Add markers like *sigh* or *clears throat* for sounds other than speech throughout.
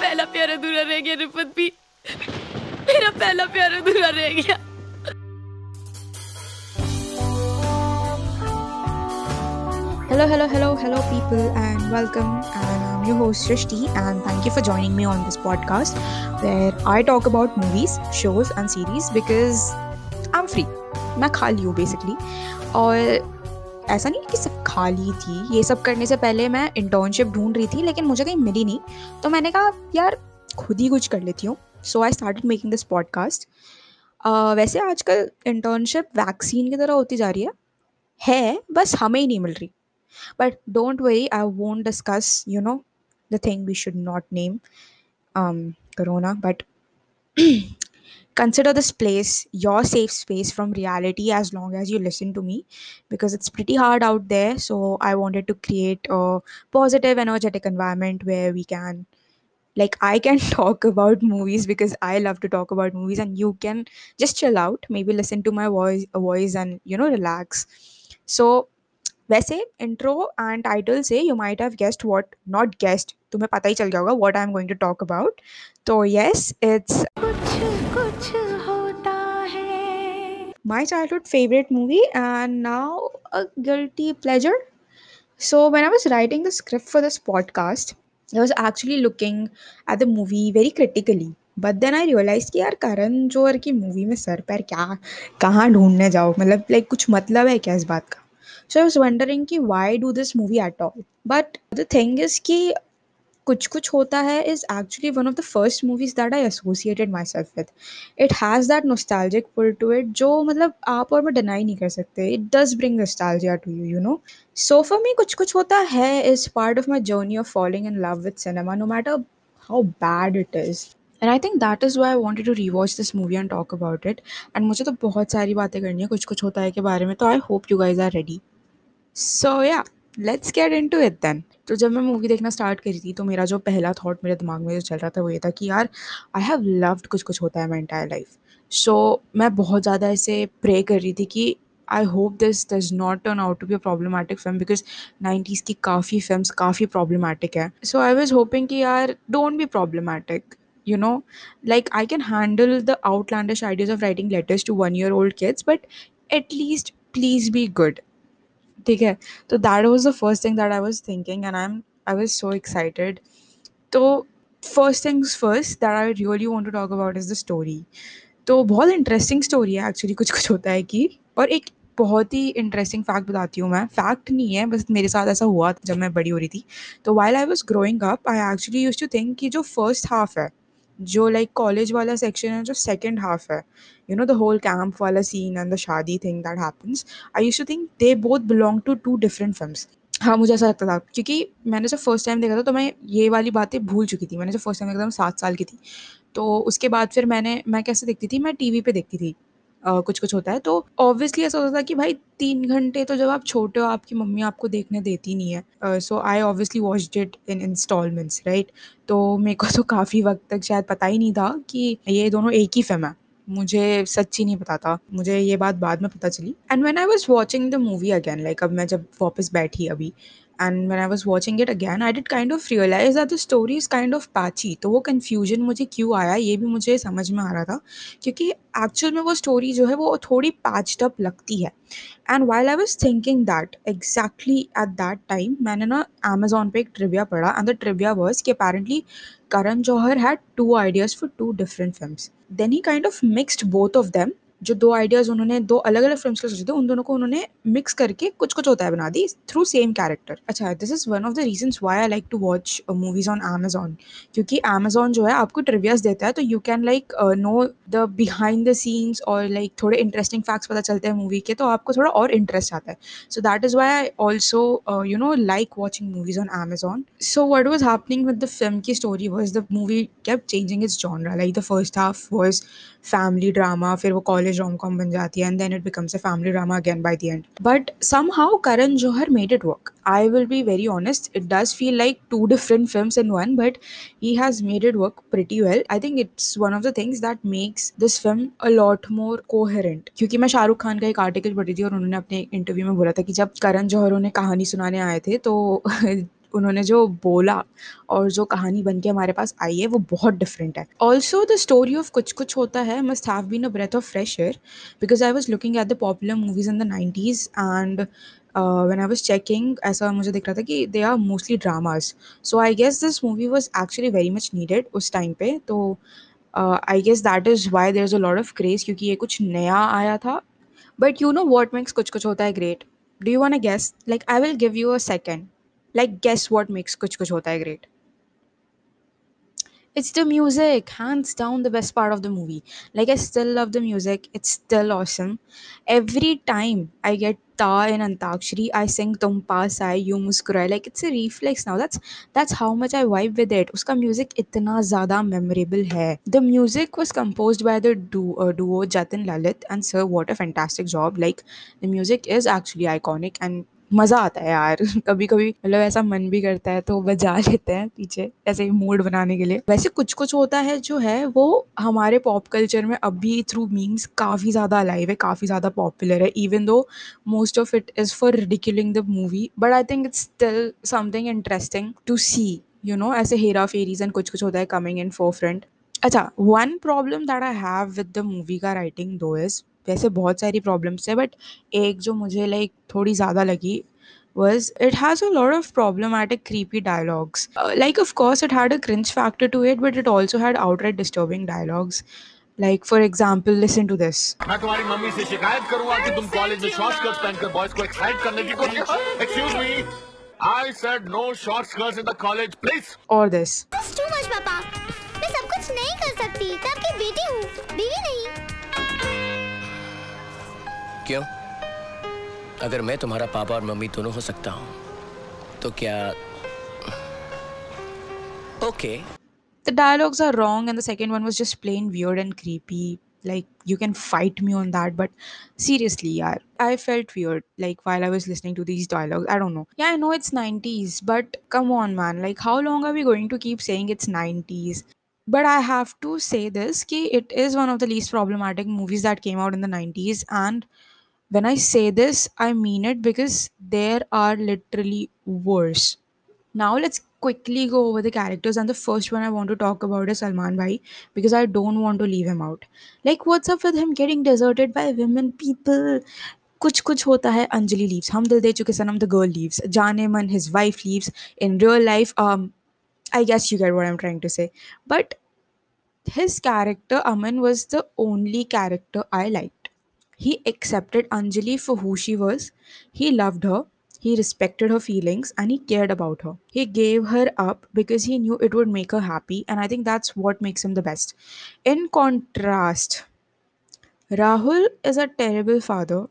पहला प्यार अधूरा रह गया रिपत भी मेरा पहला प्यार अधूरा रह गया Hello, hello, hello, hello, people, and welcome. And I'm your host Shrishti, and thank you for joining me on this podcast where I talk about movies, shows, and series because I'm free. मैं खाली हूँ basically और ऐसा नहीं कि सब खाली थी। ये सब करने से पहले मैं इंटर्नशिप ढूंढ रही थी, लेकिन मुझे कहीं मिली नहीं। तो मैंने कहा, यार, खुद ही कुछ कर लेती हूँ। So I started making this podcast वैसे आजकल इंटर्नशिप वैक्सीन की तरह होती जा रही है। है, बस हमें ही नहीं मिल रही। But don't worry I won't discuss you know thing we should not name um corona, but *clears throat* consider this place your safe space from reality as long as you listen to me because it's pretty hard out there. So i wanted to create a positive energetic environment where we can like i can *laughs* talk about movies because i love to talk about movies and you can just chill out maybe listen to my voice voice and you know relax. So वैसे intro and title से you might have guessed what not guessed तुम्हें पता ही चल गया होगा what I am going to talk about तो yes it's Kuch Kuch Hota Hai my childhood favourite movie and now a guilty pleasure so when I was writing the script for this podcast I was actually looking at the movie very critically but then I realize कि यार, करण जोहर की movie में sir पैर क्या, कहाँ ढूँढने जाओ मतलब लाइक कुछ मतलब है क्या इस बात का? सो आई वॉज़ वंडरिंग कि why do this movie at all but the thing is कि Kuch Kuch Hota Hai is actually one of the first movies that I associated myself with it has that nostalgic pull to it जो मतलब आप और मैं deny नहीं कर सकते. It does bring nostalgia to you you know sofa में Kuch Kuch Hota Hai is part of my journey of following in love with cinema no matter how bad it is and I think that is why I want to rewatch this movie and talk about it and मुझे तो बहुत सारी बातें करनी है, कुछ कुछ होता है के बारे में तो I hope you guys are ready so yeah let's get into it then तो जब मैं मूवी देखना स्टार्ट करी थी तो मेरा जो पहला थॉट मेरे दिमाग में जो चल रहा था वो ये था कि यार आई हैव लव्ड कुछ कुछ होता है माई एंटायर लाइफ सो मैं बहुत ज़्यादा ऐसे प्रे कर रही थी कि I hope this does not turn out to be a problematic film because nineties की काफ़ी फ़िल्म काफ़ी प्रॉब्लमैटिक है. सो आई वॉज़ होपिंग कि यार don't be problematic you know? Like, i can handle the outlandish ideas of writing letters to one year old kids, but at least please be good. ठीक है तो that was the first thing that I was thinking and I am I was so excited तो first things first that I really want to talk about is the story तो बहुत interesting story है actually कुछ कुछ होता है कि, और एक बहुत ही इंटरेस्टिंग फैक्ट बताती हूँ मैं। फैक्ट नहीं है, बस मेरे साथ ऐसा हुआ जब मैं बड़ी हो रही थी। तो while I was growing up I actually use to think कि जो फ़र्स्ट हाफ़ है जो लाइक कॉलेज वाला सेक्शन है, जो सेकेंड हाफ़ है. You know the whole camp वाला scene and the shaadi thing that happens I you should think they both belong to two different films हाँ मुझे ऐसा लगता था, क्योंकि मैंने जब फ़र्स्ट टाइम देखा था तो मैं ये वाली बातें भूल चुकी थी. मैंने जब फ़र्स्ट टाइम देखा था मैं सात साल की थी तो उसके बाद फिर मैंने, मैं कैसे देखती थी? मैं टीवी पे देखती थी. कुछ कुछ होता है तो ऑब्वियसली ऐसा होता था कि भाई तीन घंटे तो जब आप छोटे हो, आपकी मम्मी आपको देखने देती नहीं है। So I obviously watched it in installments right तो मेरे को तो काफ़ी वक्त तक शायद पता ही नहीं था कि ये दोनों एक ही फ़िल्म है। मुझे सच्ची नहीं पता था। मुझे ये बात बाद में पता चली। And when I was watching the movie again like अब मैं जब वापस बैठी अभी and when I was watching it again I did kind of realize that the story is kind of patchy तो वो कन्फ्यूज़न मुझे क्यों आया, ये भी मुझे समझ में आ रहा था। क्योंकि एक्चुअल में वो स्टोरी जो है, वो थोड़ी पैच्ड अप लगती है। And while I was thinking that exactly at that time मैंने ना अमेजोन पे एक ट्रिविया पढ़ा। एंड द ट्रिविया वर्स कि apparently Karan Johar had two ideas for two different films. Then he kind of mixed both of them. जो दो ideas उन्होंने, दो अलग अलग फ़िल्म के सोचे थे, उन दोनों को उन्होंने मिक्स करके कुछ कुछ होता है बना दी थ्रू सेम कैरेक्टर अच्छा this is one of the reason why I like to watch movies on Amazon क्योंकि अमेजोन जो है आपको ट्रिवियस देता है तो you can like know the behind the scenes और लाइक थोड़े इंटरेस्टिंग फैक्ट्स पता चलते हैं मूवी के तो आपको थोड़ा और इंटरेस्ट आता है. So that is why I also you know like watching movies on Amazon so what was happening with the film की story was the movie kept changing is genre like the first half was family drama फिर वो college rom com बन जाती है and then it becomes a family drama again by the end but somehow Karan Johar made it work I will be very honest it does feel like two different film in one but he has made it work pretty well I think it's one of the things that makes this film a lot more coherent क्योंकि मैं शाहरुख खान का एक article पढ़ी थी और उन्होंने अपने interview में बोला था कि जब करण जौहर उन्हें कहानी सुनाने आए थे तो उन्होंने जो बोला और जो कहानी बन के हमारे पास आई है, वो बहुत डिफरेंट है। ऑल्सो द स्टोरी ऑफ़ कुछ कुछ होता है must have been a breath of fresh air because I was looking at the popular movies in the nineties and when I was checking ऐसा मुझे दिख रहा था कि they are mostly dramas so I guess this movie was actually very much needed उस time पे तो I guess that is why there is a lot of craze क्योंकि ये कुछ नया आया था। But you know what makes कुछ कुछ होता है great do you want a guess like I will give you a second Like guess what makes कुछ कुछ होता है great? It's the music, hands down the best part of the movie. Like I still love the music. It's still awesome. Every time I get Ta in Antakshari, I sing Tum Paas Aaye, You Muskuraye. Like it's a reflex now. That's that's how much I vibe with it. Uska music इतना ज़्यादा memorable है. The music was composed by the duo, uh, duo Jatin Lalit and Sir. What a fantastic job! Like the music is actually iconic and मज़ा आता है यार। *laughs* कभी कभी मतलब ऐसा मन भी करता है तो बजा *laughs* लेते हैं पीछे, ऐसे ही मूड बनाने के लिए। वैसे कुछ कुछ होता है जो है, वो हमारे पॉप कल्चर में अभी थ्रू मीम्स काफ़ी ज़्यादा अलाइव है, काफ़ी ज़्यादा पॉपुलर है। Even though most of it is for ridiculing the movie but I think it's still something interesting to see you know ऐसे हेरा फेरीज एंड कुछ कुछ होता है कमिंग इन फोर फ्रंट अच्छा one problem that I have with the movie का writing though is वैसे बहुत सारी प्रॉब्लम्स है बट एक जो मुझे लाइक थोड़ी ज़्यादा लगी was it has a lot of problematic creepy dialogues like of course it had a crinch factor to it but it also had outright disturbing dialogues like for example listen to this मैं तुम्हारी mummy से शिकायत करूँगा कि तुम college में short skirt पहनकर boys को एक्साइट करने की कोशिश excuse me I said no short skirts in the college please और दिस टू मच पापा मैं सब कुछ नहीं कर सकती मैं आपकी बेटी हूँ। क्यों अगर मैं तुम्हारा पापा और मम्मी दोनों हो सकता हूँ तो क्या okay the dialogues are wrong and the second one was just plain weird and creepy like you can fight me on that but seriously yeah i felt weird like while i was listening to these dialogues i don't know yeah i know it's 90s but come on man like how long are we going to keep saying it's 90s but i have to say this ki it is one of the least problematic movies that came out in the 90s and when i say this i mean it because there are literally worse now let's quickly go over the characters and the first one I want to talk about is Salman Bhai because I don't want to leave him out. Like what's up with him getting deserted by women people? कुछ कुछ होता है Anjali leaves हम दिल दे चुके सनम the girl leaves जाने मन his wife leaves in real life um I guess you get what I'm trying to say but his character Aman was the only character I liked he accepted Anjali for who she was. He loved her. He respected her feelings and he cared about her. He gave her up because he knew it would make her happy, and I think that's what makes him the best. In contrast, Rahul is a terrible father,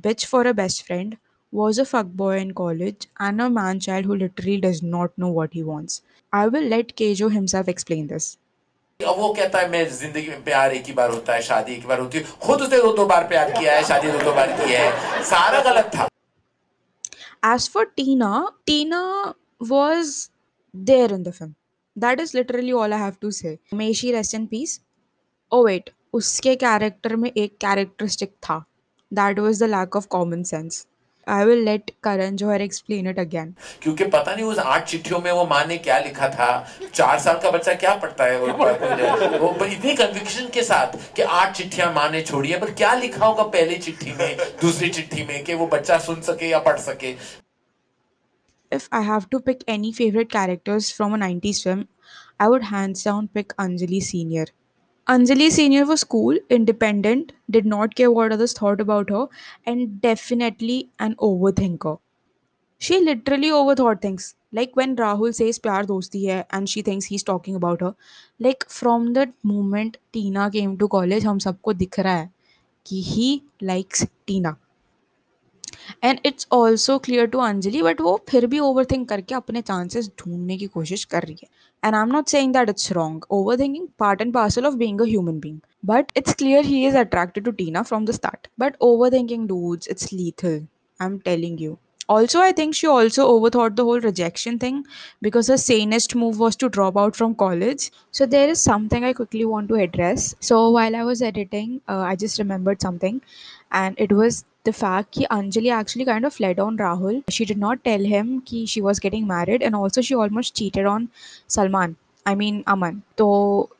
bitch for a best friend, was a fuckboy in college, and a man child who literally does not know what he wants. I will let Kejo himself explain this. अब वो कहता है, मैं ज़िंदगी में प्यार एक ही बार होता है, शादी एक बार होती है। खुद उसने दो दो बार प्यार किया है, शादी दो दो बार की है। सारा गलत था। As for Tina Tina was there in the film that is literally all I have to say may she rest in peace oh wait उसके कैरेक्टर में एक कैरेक्टरिस्टिक था. That was the lack of common sense I will let Karan Johar explain it again क्योंकि पता नहीं उस आठ चिट्ठियों में वो माँ ने क्या लिखा था। चार साल का बच्चा क्या पढ़ता है वो इतनी कन्विक्शन के साथ कि आठ चिट्ठियाँ माँ ने छोड़ी है पर क्या लिखा होगा पहली चिट्ठी में दूसरी चिट्ठी में कि वो बच्चा सुन सके या पढ़ सके? If I have to pick any favourite characters from a 90s film I would hands down pick Anjali senior Anjali Senior was cool, independent, did not care what others thought about her, and definitely an overthinker. She literally overthought things. Like when Rahul says pyar dosti hai and she thinks he's talking about her. Like from that moment Tina came to college, हम सबको दिख रहा है कि he likes Tina. and it's also clear to Anjali but वो फिर भी over think करके अपने चांसेस ढूंढने की कोशिश कर रही है and I am not saying that it's wrong overthinking part and parcel of being a human being but it's clear he is attracted to Tina from the start but overthinking dudes it's lethal i'm telling you also i think she also overthought the whole rejection thing because her sanest move was to drop out from college so there is something i quickly want to address so while i was editing uh, i just remembered something and it was the fact that Anjali actually kind of led on Rahul. She did not tell him that she was getting married, and also she almost cheated on Salman. I mean Aman. So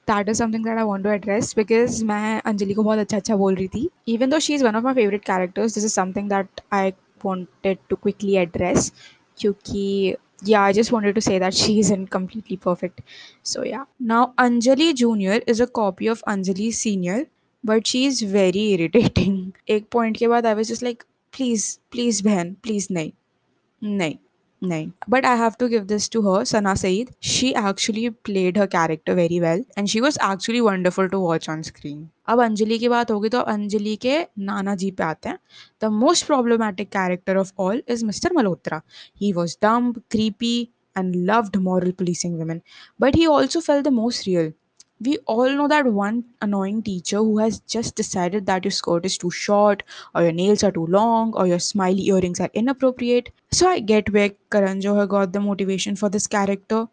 that is something that I want to address because मैं अंजलि को बहुत अच्छा अच्छा बोल रही थी. Even though she is one of my favorite characters, this is something that I wanted to quickly address. क्योंकि yeah, I just wanted to say that she isn't completely perfect. So yeah. Now Anjali Junior is a copy of Anjali Senior, but she is very irritating एक point के बाद I just like, please please बहन, please नहीं, नहीं. नहीं. But I have to give this to her Sana Saeed she actually played her character very well and she was actually wonderful to watch on screen अब अंजलि की बात होगी तो अब अंजलि के नाना जी पे आते हैं. The most problematic character of all is mister Malhotra he was dumb creepy and loved moral policing women, but he also felt the most real. We all know that one annoying teacher who has just decided that your skirt is too short, or your nails are too long, or your smiley earrings are inappropriate. So I get where Karan Johar got the motivation for this character.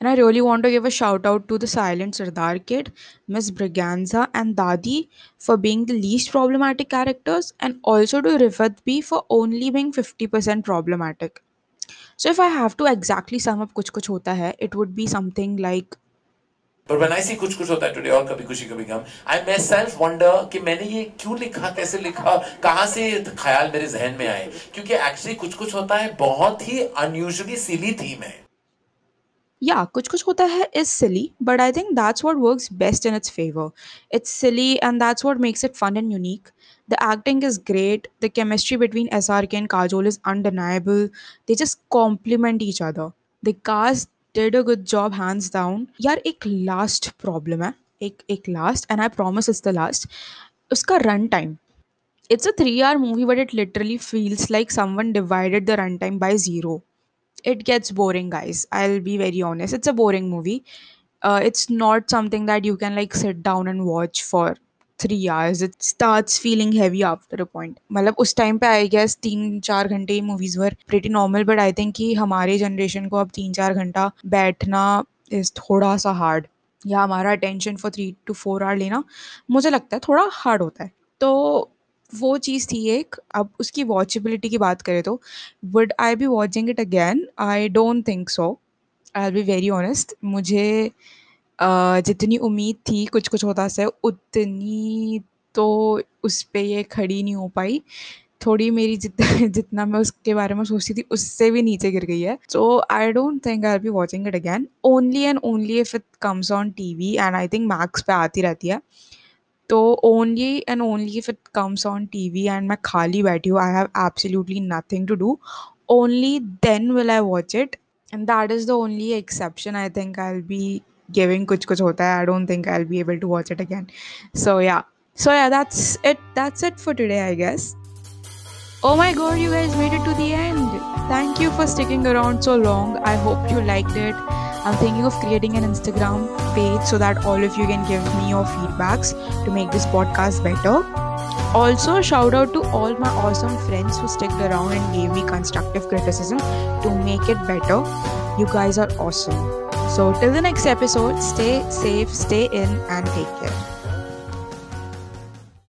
And I really want to give a shout out to the silent Sardar kid, Miss Briganza, and Dadi for being the least problematic characters, and also to Rifat B for only being 50% problematic. So if I have to exactly sum up Kuch Kuch Hota Hai, it would be something like पर one I see Kuch Kuch Hota है today और कभी खुशी कभी गम आई मे self कि मैंने ये क्यों लिखा, कैसे लिखा, कहाँ से ख्याल मेरे जहन में आए? क्योंकि एक्चुअली कुछ कुछ होता है, बहुत ही अनयूजली सिली थीम है। या कुछ कुछ होता है is silly but I think that's what work best in its favour it's silly and that's what makes it fun and unique the acting is great the chemistry between S R K and Kajol is undeniable they just complement each other the cast did a good job, hands down. यार एक last problem है एक एक last and I promise it's the last. उसका run time. It's a three hour movie, but it literally feels like someone divided the runtime by zero it gets boring guys i'll be very honest it's a boring movie uh, it's not something that you can like sit down and watch for three hours. It starts feeling heavy after a point मतलब उस time पे I guess तीन चार घंटे movies were pretty normal but I think कि हमारे generation को अब तीन चार घंटा बैठना इज़ थोड़ा सा हार्ड या हमारा attention for three two four hour लेना, मुझे लगता है थोड़ा हार्ड होता है। तो वो चीज़ थी एक। अब उसकी वॉचेबिलिटी की बात करें तो would I be watching it again I don't think so I be very honest मुझे जितनी उम्मीद थी कुछ कुछ होता से, उतनी तो उस पे ये खड़ी नहीं हो पाई। थोड़ी मेरी जित *laughs* जितना मैं उसके बारे में सोचती थी, उससे भी नीचे गिर गई है। So I don't think I be watching it again only and only if it comes on T V and I think Max पे आती रहती है। तो only and only if it comes on T V and मैं खाली बैठी हूँ I have absolutely nothing to do only then will I watch it and And is the only exception I think I I'll be giving Kuch Kuch Hota Hai. I don't think I'll be able to watch it again. So yeah. So yeah, that's it. That's it for today, I guess. Oh my god, you guys made it to the end. Thank you for sticking around so long. I hope you liked it. I'm thinking of creating an Instagram page so that all of you can give me your feedbacks to make this podcast better. Also, shout out to all my awesome friends who stuck around and gave me constructive criticism to make it better. You guys are awesome. So, till the next episode, stay safe, stay in, and take care.